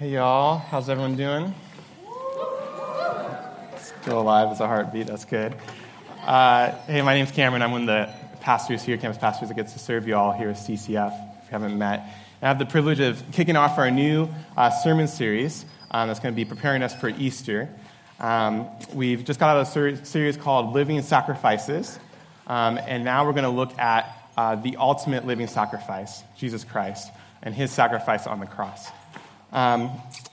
Hey, y'all. How's everyone doing? Still alive as a heartbeat. That's good. Uh, hey, my name's Cameron. I'm one of the pastors here, campus pastors that gets to serve you all here at CCF, if you haven't met. I have the privilege of kicking off our new uh, sermon series um, that's going to be preparing us for Easter. Um, we've just got out a ser- series called Living Sacrifices, um, and now we're going to look at uh, the ultimate living sacrifice, Jesus Christ, and his sacrifice on the cross. Um,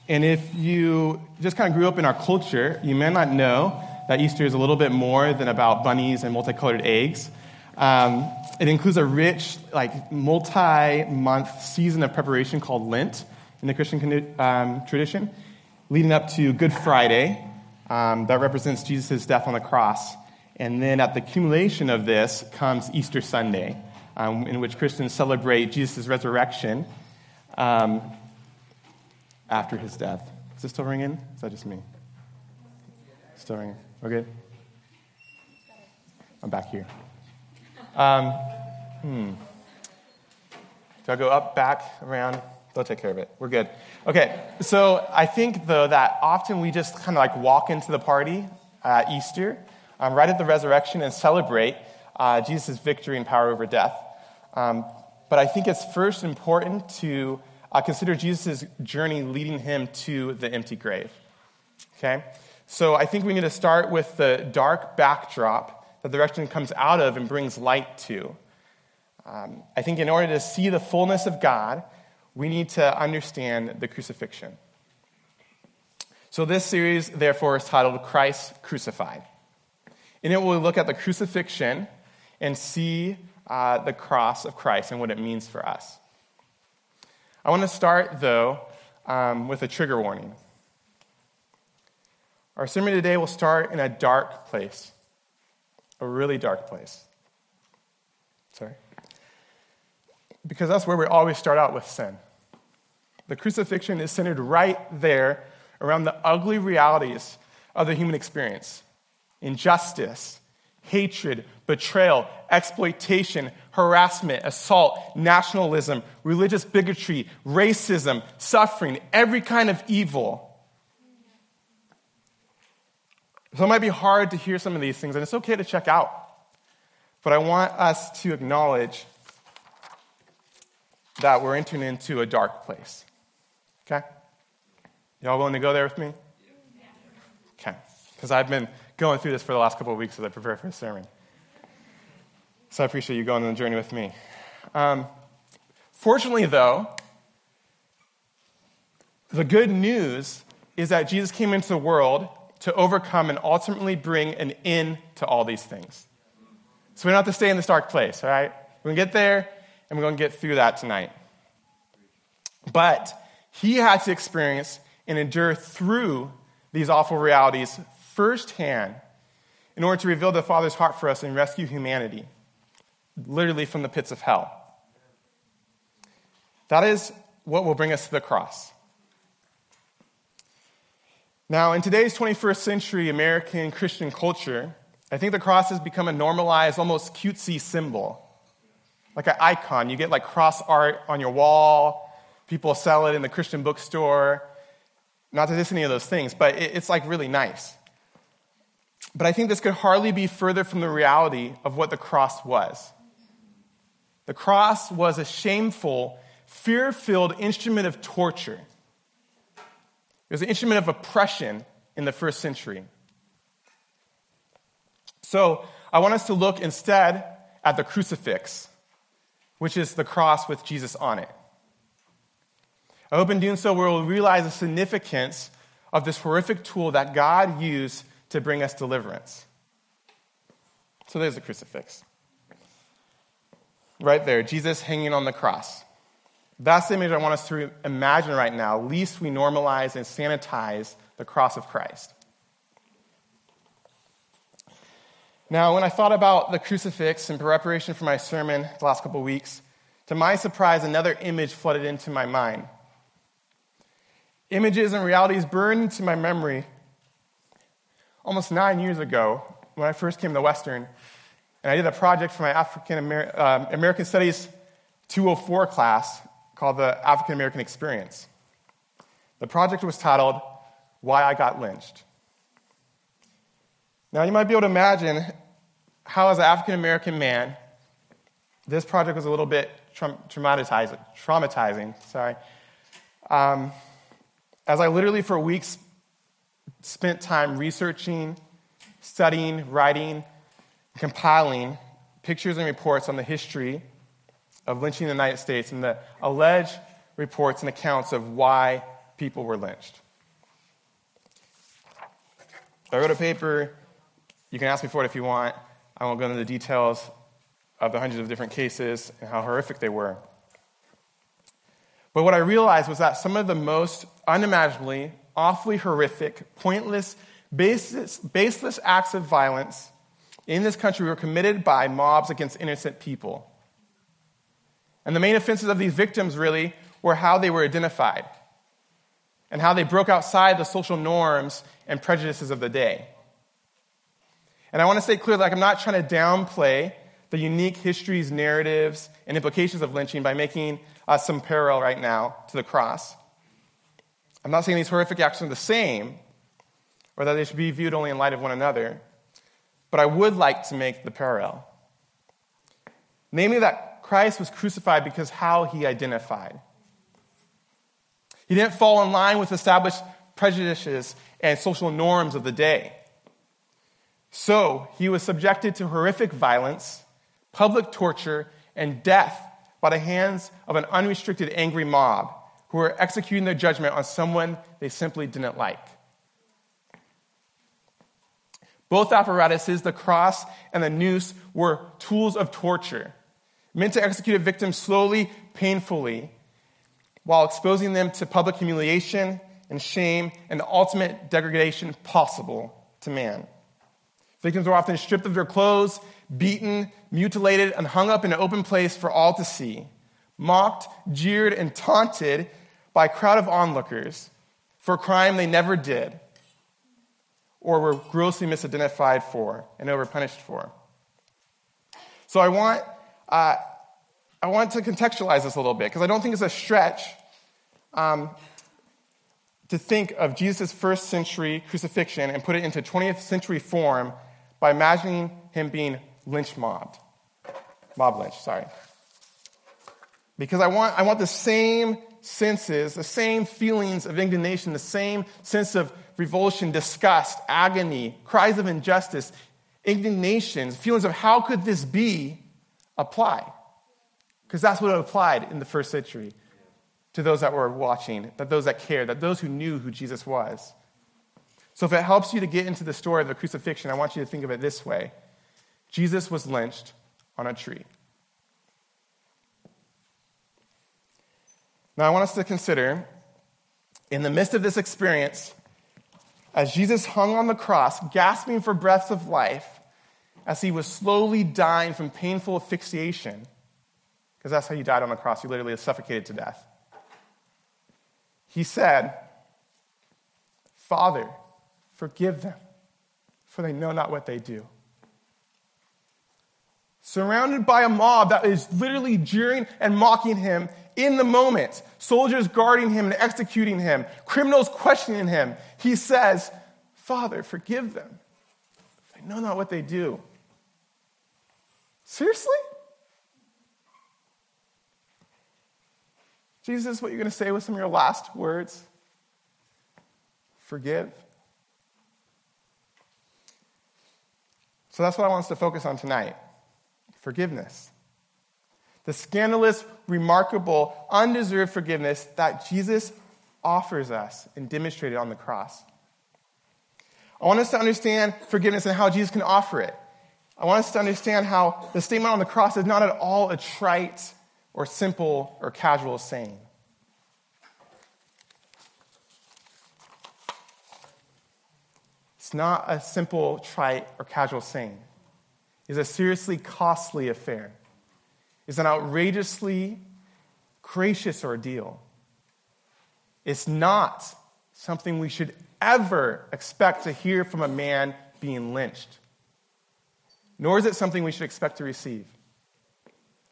and if you just kind of grew up in our culture, you may not know that Easter is a little bit more than about bunnies and multicolored eggs. Um, it includes a rich, like, multi-month season of preparation called Lent in the Christian um, tradition, leading up to Good Friday, um, that represents Jesus' death on the cross. And then at the accumulation of this comes Easter Sunday, um, in which Christians celebrate Jesus' resurrection um, after his death. Is this still ringing? Is that just me? Still ringing. We're good? I'm back here. Um, hmm. Do I go up, back, around? They'll take care of it. We're good. Okay, so I think, though, that often we just kind of like walk into the party at Easter, um, right at the resurrection, and celebrate uh, Jesus' victory and power over death. Um, but I think it's first important to uh, consider Jesus' journey leading him to the empty grave. Okay? So I think we need to start with the dark backdrop that the resurrection comes out of and brings light to. Um, I think in order to see the fullness of God, we need to understand the crucifixion. So this series, therefore, is titled Christ Crucified. In it, we'll look at the crucifixion and see uh, the cross of Christ and what it means for us. I want to start, though, um, with a trigger warning. Our sermon today will start in a dark place, a really dark place. Sorry. Because that's where we always start out with sin. The crucifixion is centered right there around the ugly realities of the human experience injustice, hatred, betrayal, exploitation, harassment, assault, nationalism, religious bigotry, racism, suffering, every kind of evil. So it might be hard to hear some of these things, and it's okay to check out. But I want us to acknowledge that we're entering into a dark place. Okay? Y'all willing to go there with me? Okay. Because I've been going through this for the last couple of weeks as I prepare for a sermon. So I appreciate you going on the journey with me. Um, fortunately, though, the good news is that Jesus came into the world to overcome and ultimately bring an end to all these things. So we don't have to stay in this dark place, all right? We're going to get there, and we're going to get through that tonight. But he had to experience and endure through these awful realities firsthand in order to reveal the Father's heart for us and rescue humanity literally from the pits of hell. That is what will bring us to the cross. Now, in today's 21st century American Christian culture, I think the cross has become a normalized, almost cutesy symbol. Like an icon. You get like cross art on your wall, people sell it in the Christian bookstore. Not to diss any of those things, but it's like really nice. But I think this could hardly be further from the reality of what the cross was. The cross was a shameful, fear filled instrument of torture. It was an instrument of oppression in the first century. So I want us to look instead at the crucifix, which is the cross with Jesus on it. I hope in doing so we'll realize the significance of this horrific tool that God used to bring us deliverance. So there's the crucifix. Right there, Jesus hanging on the cross. That's the image I want us to imagine right now. Least we normalize and sanitize the cross of Christ. Now, when I thought about the crucifix in preparation for my sermon the last couple weeks, to my surprise, another image flooded into my mind. Images and realities burned into my memory almost nine years ago when I first came to Western and I did a project for my African Amer- uh, American Studies 204 class called the African American Experience. The project was titled Why I Got Lynched. Now, you might be able to imagine how, as an African American man, this project was a little bit tra- traumatizing. traumatizing sorry. Um, as I literally, for weeks, spent time researching, studying, writing, compiling pictures and reports on the history of lynching in the United States and the alleged reports and accounts of why people were lynched. I wrote a paper. You can ask me for it if you want. I won't go into the details of the hundreds of different cases and how horrific they were. But what I realized was that some of the most unimaginably, awfully horrific, pointless, baseless, baseless acts of violence in this country were committed by mobs against innocent people. And the main offenses of these victims really were how they were identified and how they broke outside the social norms and prejudices of the day. And I want to say clearly, like, I'm not trying to downplay the unique histories, narratives, and implications of lynching by making uh, some parallel right now to the cross. I'm not saying these horrific acts are the same or that they should be viewed only in light of one another, but I would like to make the parallel. Namely, that Christ was crucified because how he identified. He didn't fall in line with established prejudices and social norms of the day. So, he was subjected to horrific violence, public torture, and death by the hands of an unrestricted angry mob who were executing their judgment on someone they simply didn't like. Both apparatuses, the cross and the noose, were tools of torture, meant to execute a victim slowly, painfully, while exposing them to public humiliation and shame and the ultimate degradation possible to man. Victims were often stripped of their clothes, beaten, mutilated, and hung up in an open place for all to see, mocked, jeered, and taunted by a crowd of onlookers for a crime they never did or were grossly misidentified for and overpunished for. So I want, uh, I want to contextualize this a little bit because I don't think it's a stretch um, to think of Jesus' first century crucifixion and put it into 20th century form by imagining him being lynch mobbed. Mob lynch, sorry. Because I want, I want the same senses, the same feelings of indignation, the same sense of revulsion, disgust, agony, cries of injustice, indignation, feelings of how could this be apply? Because that's what it applied in the first century to those that were watching, that those that cared, that those who knew who Jesus was. So if it helps you to get into the story of the crucifixion, I want you to think of it this way Jesus was lynched on a tree. Now, I want us to consider, in the midst of this experience, as Jesus hung on the cross, gasping for breaths of life, as he was slowly dying from painful asphyxiation, because that's how he died on the cross. He literally suffocated to death. He said, Father, forgive them, for they know not what they do surrounded by a mob that is literally jeering and mocking him in the moment, soldiers guarding him and executing him, criminals questioning him, he says, Father, forgive them. They know not what they do. Seriously? Jesus, what you're going to say with some of your last words? Forgive. So that's what I want us to focus on tonight forgiveness. The scandalous, remarkable, undeserved forgiveness that Jesus offers us and demonstrated on the cross. I want us to understand forgiveness and how Jesus can offer it. I want us to understand how the statement on the cross is not at all a trite or simple or casual saying. It's not a simple, trite, or casual saying It's a seriously costly affair, is an outrageously gracious ordeal. It's not something we should ever expect to hear from a man being lynched, nor is it something we should expect to receive.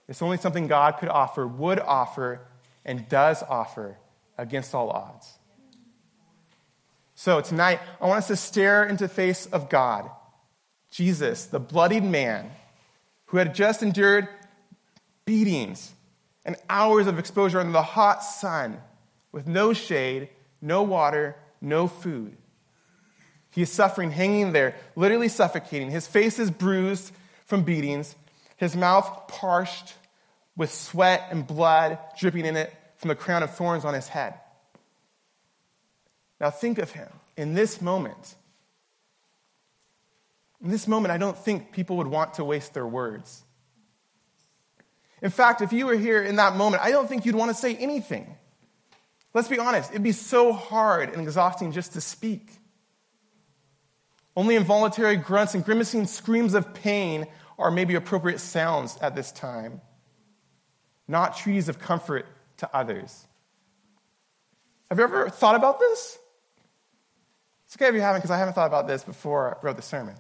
It's only something God could offer, would offer, and does offer against all odds. So tonight, I want us to stare into the face of God, Jesus, the bloodied man who had just endured beatings and hours of exposure under the hot sun with no shade, no water, no food. He is suffering, hanging there, literally suffocating. His face is bruised from beatings, his mouth parched with sweat and blood dripping in it from the crown of thorns on his head. Now think of him in this moment. In this moment, I don't think people would want to waste their words. In fact, if you were here in that moment, I don't think you'd want to say anything. Let's be honest, it'd be so hard and exhausting just to speak. Only involuntary grunts and grimacing screams of pain are maybe appropriate sounds at this time, not treaties of comfort to others. Have you ever thought about this? It's okay if you haven't, because I haven't thought about this before I wrote the sermon.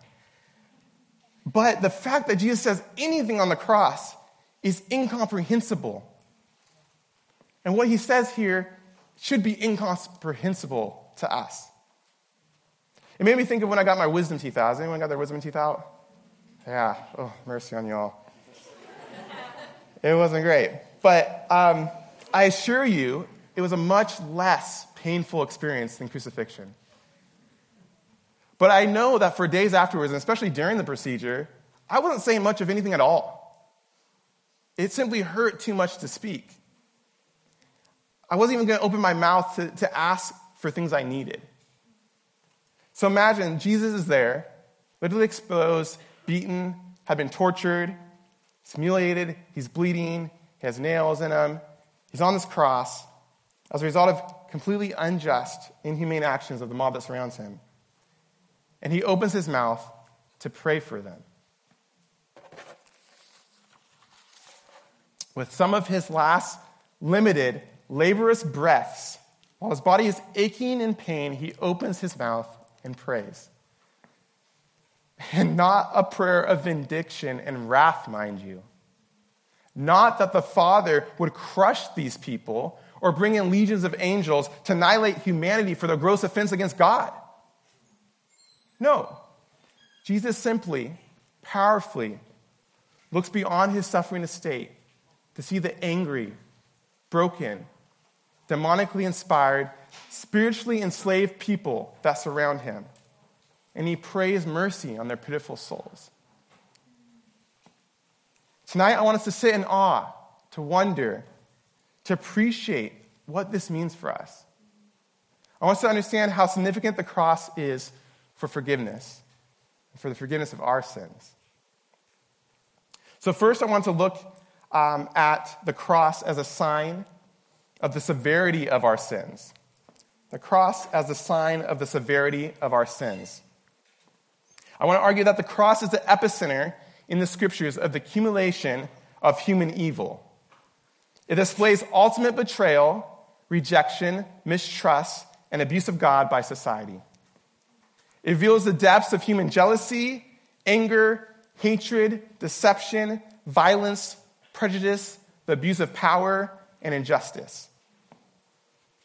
But the fact that Jesus says anything on the cross is incomprehensible. And what he says here should be incomprehensible to us. It made me think of when I got my wisdom teeth out. Has anyone got their wisdom teeth out? Yeah. Oh, mercy on y'all. it wasn't great. But um, I assure you, it was a much less painful experience than crucifixion. But I know that for days afterwards, and especially during the procedure, I wasn't saying much of anything at all. It simply hurt too much to speak. I wasn't even going to open my mouth to, to ask for things I needed. So imagine Jesus is there, literally exposed, beaten, had been tortured, humiliated, he's bleeding, he has nails in him, he's on this cross as a result of completely unjust, inhumane actions of the mob that surrounds him. And he opens his mouth to pray for them. With some of his last limited, laborious breaths, while his body is aching in pain, he opens his mouth and prays. And not a prayer of vindication and wrath, mind you. Not that the Father would crush these people or bring in legions of angels to annihilate humanity for their gross offense against God. No. Jesus simply, powerfully looks beyond his suffering estate to see the angry, broken, demonically inspired, spiritually enslaved people that surround him. And he prays mercy on their pitiful souls. Tonight, I want us to sit in awe, to wonder, to appreciate what this means for us. I want us to understand how significant the cross is for forgiveness, for the forgiveness of our sins. So, first, I want to look um, at the cross as a sign of the severity of our sins. The cross as a sign of the severity of our sins. I want to argue that the cross is the epicenter in the scriptures of the accumulation of human evil. It displays ultimate betrayal, rejection, mistrust, and abuse of God by society. It reveals the depths of human jealousy, anger, hatred, deception, violence, prejudice, the abuse of power, and injustice.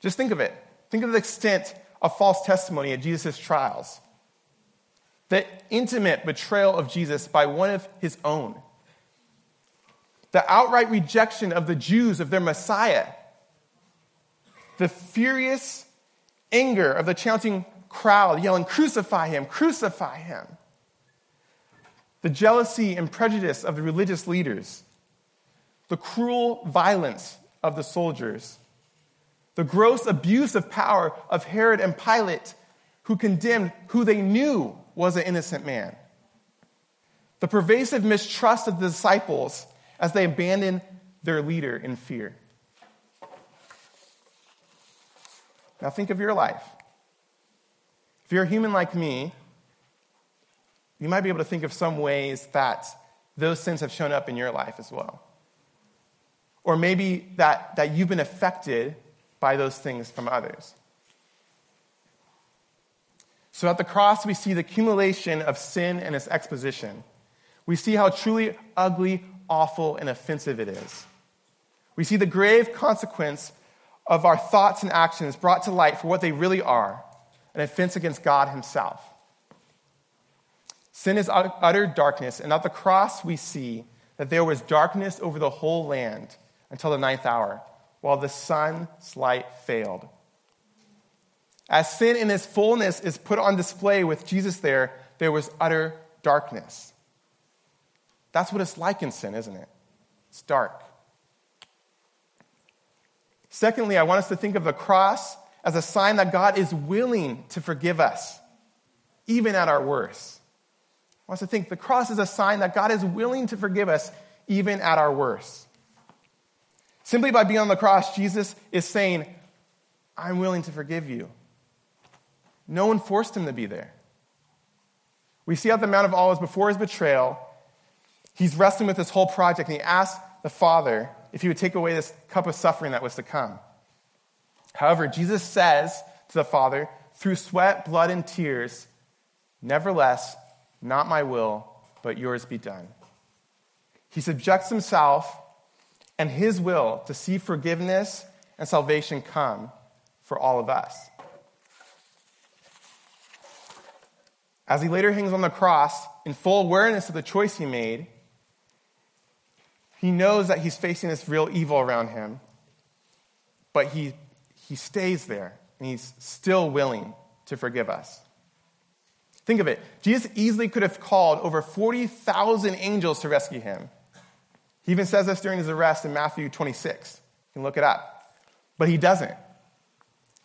Just think of it. Think of the extent of false testimony at Jesus' trials. The intimate betrayal of Jesus by one of his own. The outright rejection of the Jews of their Messiah. The furious anger of the chanting crowd yelling, Crucify him, crucify him. The jealousy and prejudice of the religious leaders the cruel violence of the soldiers, the gross abuse of power of Herod and Pilate, who condemned who they knew was an innocent man, the pervasive mistrust of the disciples as they abandoned their leader in fear. Now, think of your life. If you're a human like me, you might be able to think of some ways that those sins have shown up in your life as well. Or maybe that, that you've been affected by those things from others. So at the cross, we see the accumulation of sin and its exposition. We see how truly ugly, awful, and offensive it is. We see the grave consequence of our thoughts and actions brought to light for what they really are an offense against God Himself. Sin is utter darkness, and at the cross we see that there was darkness over the whole land until the ninth hour, while the sun's light failed. As sin in its fullness is put on display with Jesus there, there was utter darkness. That's what it's like in sin, isn't it? It's dark. Secondly, I want us to think of the cross as a sign that God is willing to forgive us, even at our worst. I want us to think the cross is a sign that God is willing to forgive us, even at our worst. Simply by being on the cross, Jesus is saying, I'm willing to forgive you. No one forced him to be there. We see at the Mount of Olives before his betrayal, he's wrestling with this whole project, and he asks the Father if he would take away this cup of suffering that was to come. However, Jesus says to the Father, through sweat, blood, and tears, Nevertheless, not my will, but yours be done. He subjects himself and his will to see forgiveness and salvation come for all of us. As he later hangs on the cross, in full awareness of the choice he made, he knows that he's facing this real evil around him, but he, he stays there and he's still willing to forgive us. Think of it. Jesus easily could have called over 40,000 angels to rescue him. He even says this during his arrest in Matthew 26. You can look it up. But he doesn't.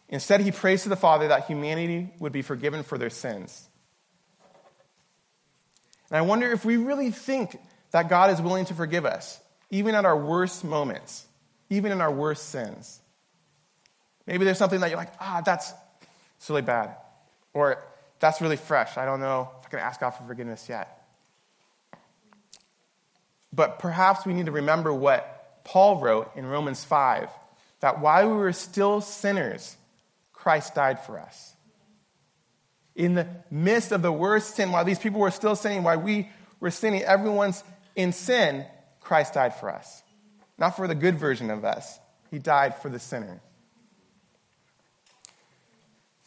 Instead, he prays to the Father that humanity would be forgiven for their sins. And I wonder if we really think that God is willing to forgive us even at our worst moments, even in our worst sins. Maybe there's something that you're like, ah, that's really bad. Or that's really fresh. I don't know if I can ask God for forgiveness yet. But perhaps we need to remember what Paul wrote in Romans 5 that while we were still sinners, Christ died for us. In the midst of the worst sin, while these people were still sinning, while we were sinning, everyone's in sin, Christ died for us. Not for the good version of us, He died for the sinner.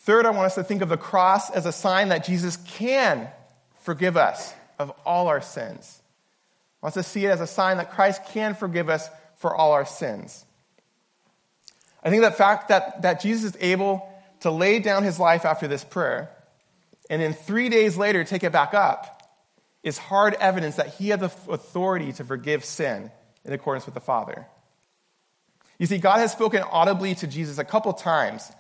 Third, I want us to think of the cross as a sign that Jesus can forgive us of all our sins. I want us to see it as a sign that Christ can forgive us for all our sins. I think the fact that, that Jesus is able to lay down his life after this prayer and then three days later take it back up is hard evidence that he had the authority to forgive sin in accordance with the Father. You see, God has spoken audibly to Jesus a couple times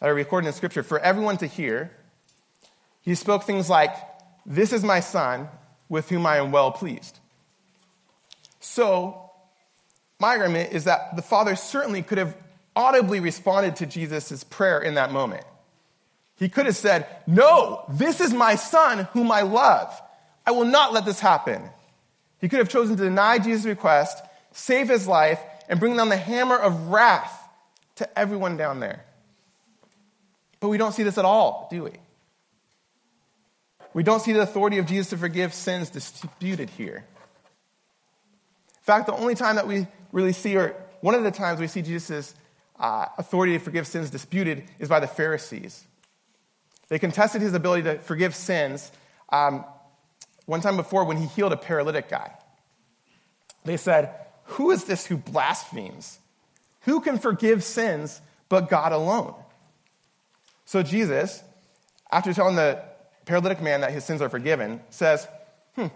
that are recorded in Scripture for everyone to hear. He spoke things like, This is my Son, with whom I am well pleased. So, my argument is that the Father certainly could have audibly responded to Jesus' prayer in that moment. He could have said, No, this is my Son whom I love. I will not let this happen. He could have chosen to deny Jesus' request, save his life, and bring down the hammer of wrath to everyone down there. But we don't see this at all, do we? We don't see the authority of Jesus to forgive sins disputed here. In fact, the only time that we really see, or one of the times we see Jesus' uh, authority to forgive sins disputed, is by the Pharisees. They contested his ability to forgive sins um, one time before, when he healed a paralytic guy, they said, Who is this who blasphemes? Who can forgive sins but God alone? So Jesus, after telling the paralytic man that his sins are forgiven, says, hmm,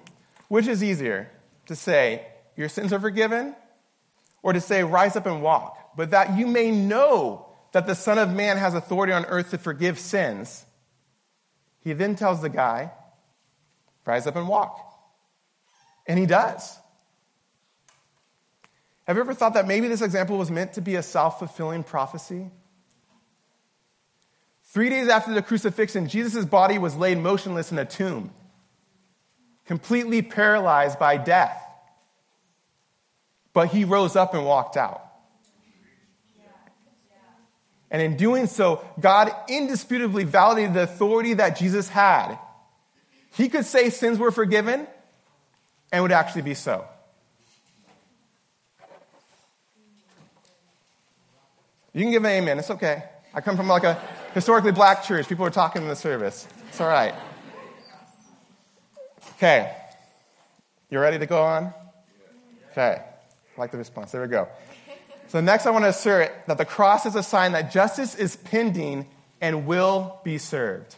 Which is easier to say, Your sins are forgiven, or to say, Rise up and walk, but that you may know that the Son of Man has authority on earth to forgive sins? He then tells the guy, Rise up and walk. And he does. Have you ever thought that maybe this example was meant to be a self fulfilling prophecy? Three days after the crucifixion, Jesus' body was laid motionless in a tomb, completely paralyzed by death. But he rose up and walked out. And in doing so, God indisputably validated the authority that Jesus had he could say sins were forgiven and would actually be so. You can give an amen. It's okay. I come from like a Historically black church. People were talking in the service. It's all right. Okay. You ready to go on? Okay. Like the response. There we go. So next I want to assert that the cross is a sign that justice is pending and will be served.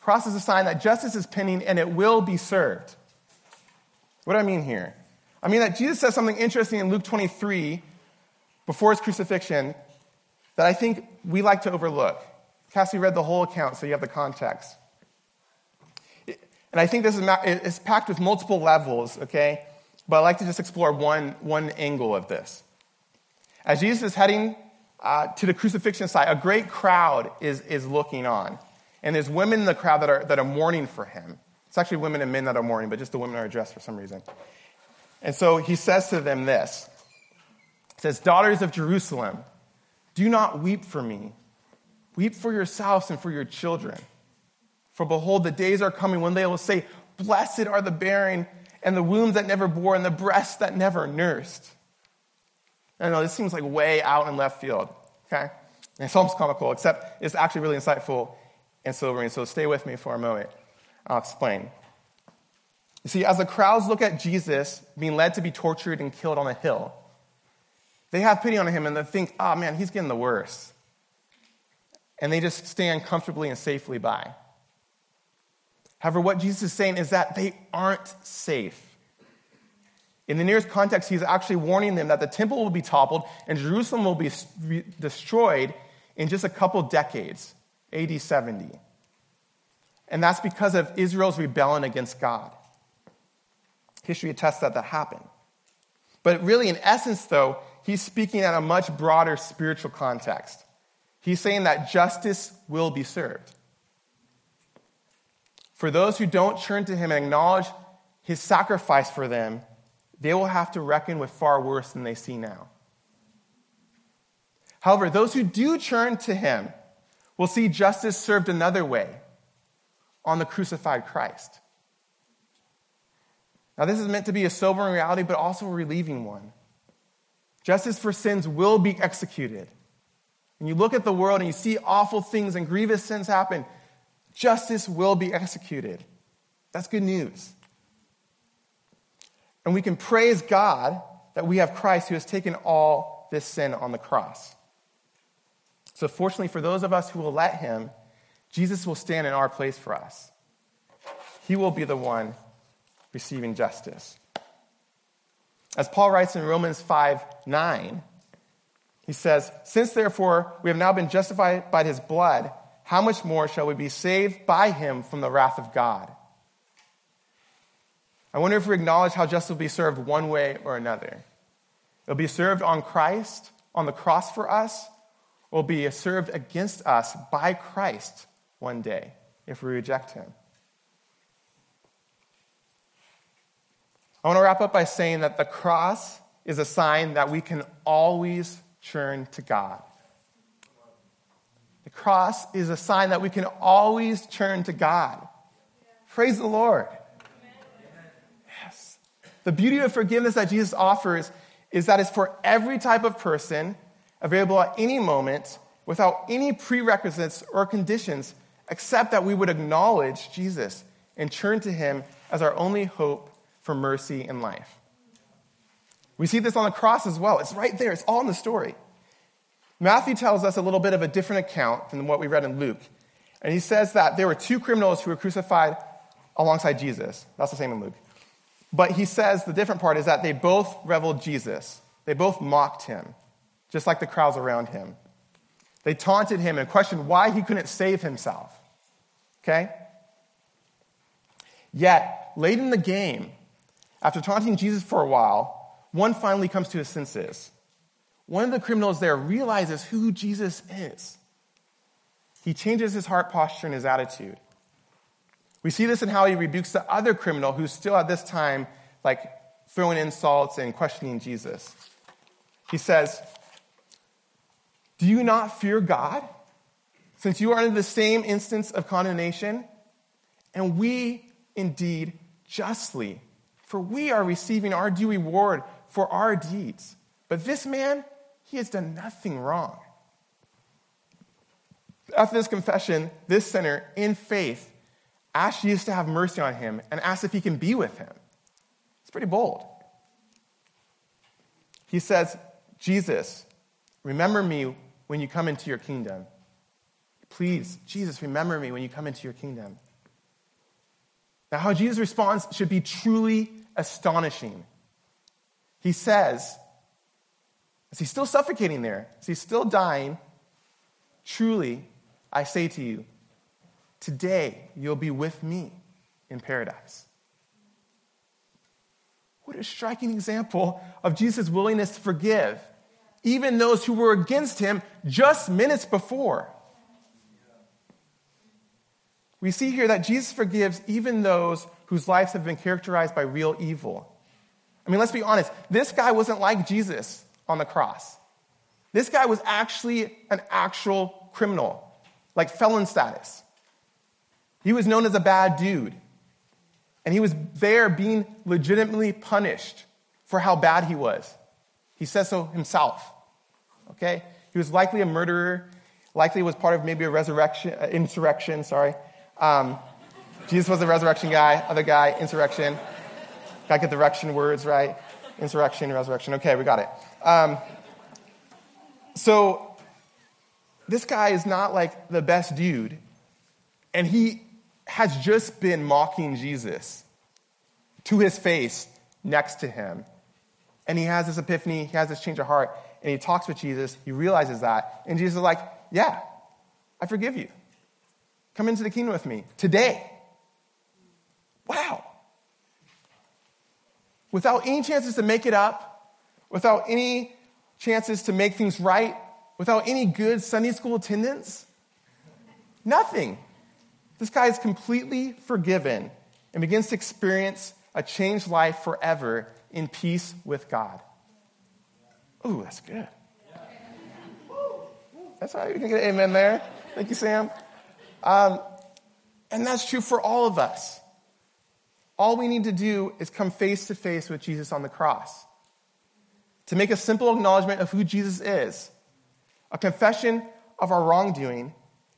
Cross is a sign that justice is pending and it will be served. What do I mean here? I mean that Jesus says something interesting in Luke 23 before his crucifixion that I think we like to overlook. Cassie read the whole account, so you have the context. And I think this is packed with multiple levels, okay? But I'd like to just explore one, one angle of this. As Jesus is heading uh, to the crucifixion site, a great crowd is, is looking on. And there's women in the crowd that are, that are mourning for him. It's actually women and men that are mourning, but just the women are addressed for some reason. And so he says to them this He says, Daughters of Jerusalem, do not weep for me. Weep for yourselves and for your children. For behold, the days are coming when they will say, Blessed are the barren, and the wombs that never bore, and the breasts that never nursed. I know this seems like way out in left field, okay? And it's almost comical, except it's actually really insightful and sobering. So stay with me for a moment. I'll explain. You see, as the crowds look at Jesus being led to be tortured and killed on a hill, they have pity on him and they think, oh man, he's getting the worst. And they just stand comfortably and safely by. However, what Jesus is saying is that they aren't safe. In the nearest context, he's actually warning them that the temple will be toppled and Jerusalem will be destroyed in just a couple decades, AD 70. And that's because of Israel's rebellion against God. History attests that that happened. But really, in essence, though, he's speaking at a much broader spiritual context. He's saying that justice will be served. For those who don't turn to him and acknowledge his sacrifice for them, they will have to reckon with far worse than they see now. However, those who do turn to him will see justice served another way on the crucified Christ. Now, this is meant to be a sobering reality, but also a relieving one. Justice for sins will be executed. When you look at the world and you see awful things and grievous sins happen, justice will be executed. That's good news. And we can praise God that we have Christ who has taken all this sin on the cross. So, fortunately, for those of us who will let Him, Jesus will stand in our place for us. He will be the one receiving justice. As Paul writes in Romans 5 9, he says, Since therefore we have now been justified by his blood, how much more shall we be saved by him from the wrath of God? I wonder if we acknowledge how justice will be served one way or another. It'll be served on Christ, on the cross for us, or will be served against us by Christ one day if we reject him. I want to wrap up by saying that the cross is a sign that we can always turn to God. The cross is a sign that we can always turn to God. Praise the Lord. Yes. The beauty of forgiveness that Jesus offers is that it's for every type of person, available at any moment, without any prerequisites or conditions, except that we would acknowledge Jesus and turn to him as our only hope for mercy and life. We see this on the cross as well. It's right there, it's all in the story. Matthew tells us a little bit of a different account than what we read in Luke. And he says that there were two criminals who were crucified alongside Jesus. That's the same in Luke. But he says the different part is that they both reveled Jesus. They both mocked him, just like the crowds around him. They taunted him and questioned why he couldn't save himself. Okay? Yet, late in the game, after taunting Jesus for a while, one finally comes to his senses. One of the criminals there realizes who Jesus is. He changes his heart posture and his attitude. We see this in how he rebukes the other criminal who's still at this time like throwing insults and questioning Jesus. He says, Do you not fear God? Since you are in the same instance of condemnation, and we indeed justly for we are receiving our due reward for our deeds. But this man, he has done nothing wrong. After this confession, this sinner, in faith, asks Jesus to have mercy on him and asks if he can be with him. It's pretty bold. He says, Jesus, remember me when you come into your kingdom. Please, Jesus, remember me when you come into your kingdom. Now, how Jesus responds should be truly astonishing. He says, as he's still suffocating there, as he's still dying, truly, I say to you, today you'll be with me in paradise. What a striking example of Jesus' willingness to forgive, even those who were against him just minutes before. We see here that Jesus forgives even those whose lives have been characterized by real evil. I mean, let's be honest, this guy wasn't like Jesus on the cross. This guy was actually an actual criminal, like felon status. He was known as a bad dude. And he was there being legitimately punished for how bad he was. He says so himself. Okay? He was likely a murderer, likely was part of maybe a resurrection, uh, insurrection, sorry. Um, Jesus was a resurrection guy, other guy, insurrection. Gotta get the resurrection words right. Insurrection, and resurrection. Okay, we got it. Um, so, this guy is not like the best dude, and he has just been mocking Jesus to his face next to him. And he has this epiphany, he has this change of heart, and he talks with Jesus. He realizes that. And Jesus is like, Yeah, I forgive you. Come into the kingdom with me today. Wow. Without any chances to make it up, without any chances to make things right, without any good Sunday school attendance, nothing. This guy is completely forgiven and begins to experience a changed life forever in peace with God. Ooh, that's good. That's right. You can get an amen there. Thank you, Sam. Um, and that's true for all of us. All we need to do is come face to face with Jesus on the cross. To make a simple acknowledgement of who Jesus is, a confession of our wrongdoing,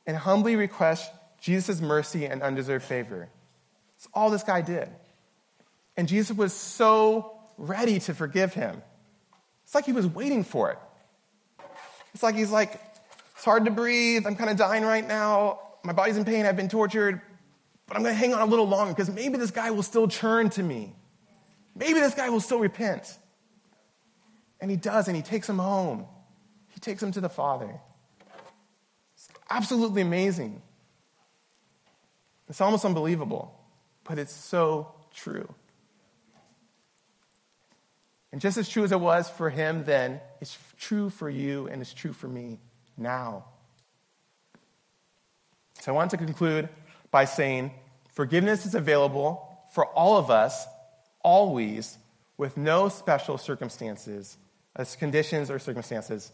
and humbly request Jesus' mercy and undeserved favor. That's all this guy did. And Jesus was so ready to forgive him. It's like he was waiting for it. It's like he's like, it's hard to breathe. I'm kind of dying right now. My body's in pain. I've been tortured. But I'm going to hang on a little longer because maybe this guy will still turn to me. Maybe this guy will still repent. And he does, and he takes him home. He takes him to the Father. It's absolutely amazing. It's almost unbelievable, but it's so true. And just as true as it was for him then, it's true for you and it's true for me now. So I want to conclude by saying forgiveness is available for all of us, always, with no special circumstances, as conditions or circumstances,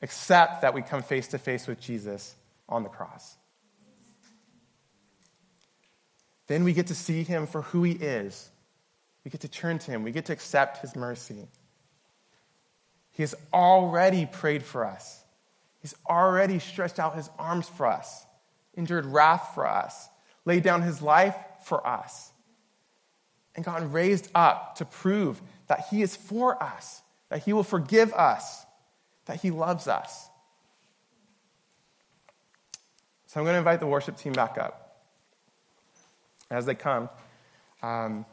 except that we come face to face with Jesus on the cross. Then we get to see him for who he is. We get to turn to him. We get to accept his mercy. He has already prayed for us. He's already stretched out his arms for us, endured wrath for us, laid down his life for us, and gotten raised up to prove that he is for us, that he will forgive us, that he loves us. So I'm going to invite the worship team back up as they come, um,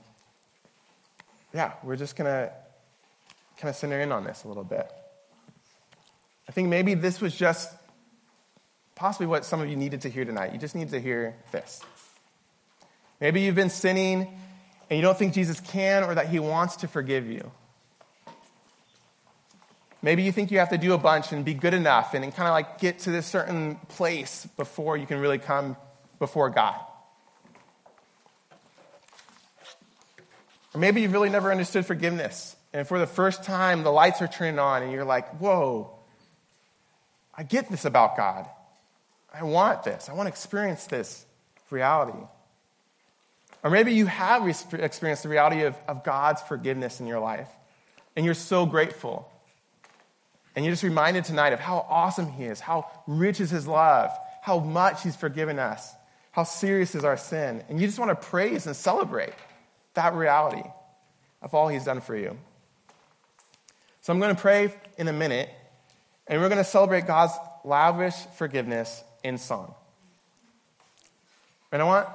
yeah, we're just going to kind of center in on this a little bit. I think maybe this was just possibly what some of you needed to hear tonight. You just need to hear this. Maybe you've been sinning and you don't think Jesus can or that he wants to forgive you. Maybe you think you have to do a bunch and be good enough and, and kind of like get to this certain place before you can really come before God. Or maybe you've really never understood forgiveness. And for the first time, the lights are turning on, and you're like, whoa, I get this about God. I want this. I want to experience this reality. Or maybe you have experienced the reality of, of God's forgiveness in your life, and you're so grateful. And you're just reminded tonight of how awesome He is, how rich is His love, how much He's forgiven us, how serious is our sin. And you just want to praise and celebrate that reality of all He's done for you. So I'm going to pray in a minute, and we're going to celebrate God's lavish forgiveness in song. And I want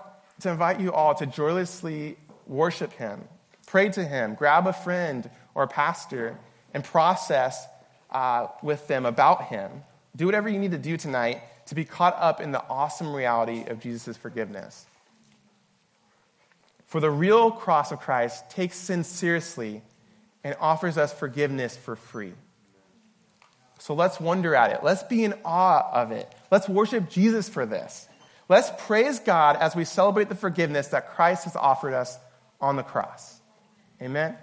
to invite you all to joylessly worship Him, pray to Him, grab a friend or a pastor, and process uh, with them about Him. Do whatever you need to do tonight to be caught up in the awesome reality of Jesus' forgiveness. For the real cross of Christ takes sin seriously and offers us forgiveness for free. So let's wonder at it. Let's be in awe of it. Let's worship Jesus for this. Let's praise God as we celebrate the forgiveness that Christ has offered us on the cross. Amen?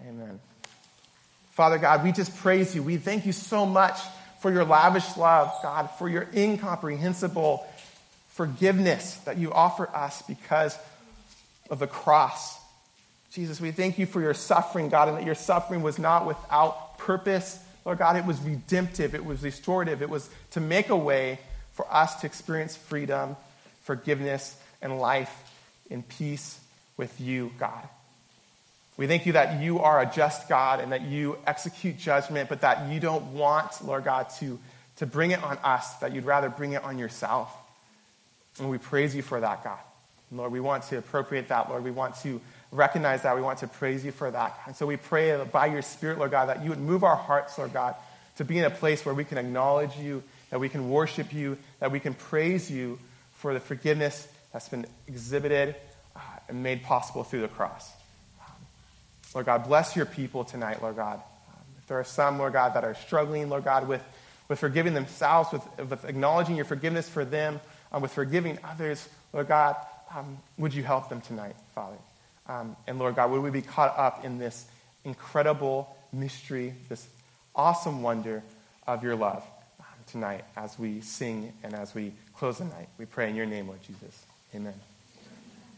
Amen. Amen. Father God, we just praise you. We thank you so much for your lavish love, God, for your incomprehensible forgiveness that you offer us because of the cross. Jesus, we thank you for your suffering, God, and that your suffering was not without purpose. Lord God, it was redemptive, it was restorative, it was to make a way for us to experience freedom, forgiveness, and life in peace with you, God. We thank you that you are a just God and that you execute judgment, but that you don't want, Lord God, to, to bring it on us, that you'd rather bring it on yourself. And we praise you for that, God. Lord, we want to appropriate that, Lord. We want to recognize that. We want to praise you for that. And so we pray by your Spirit, Lord God, that you would move our hearts, Lord God, to be in a place where we can acknowledge you, that we can worship you, that we can praise you for the forgiveness that's been exhibited uh, and made possible through the cross. Lord God, bless your people tonight, Lord God. Um, if there are some, Lord God, that are struggling, Lord God, with, with forgiving themselves, with, with acknowledging your forgiveness for them, um, with forgiving others, Lord God, um, would you help them tonight, Father? Um, and Lord God, would we be caught up in this incredible mystery, this awesome wonder of your love tonight as we sing and as we close the night. We pray in your name, Lord Jesus. Amen.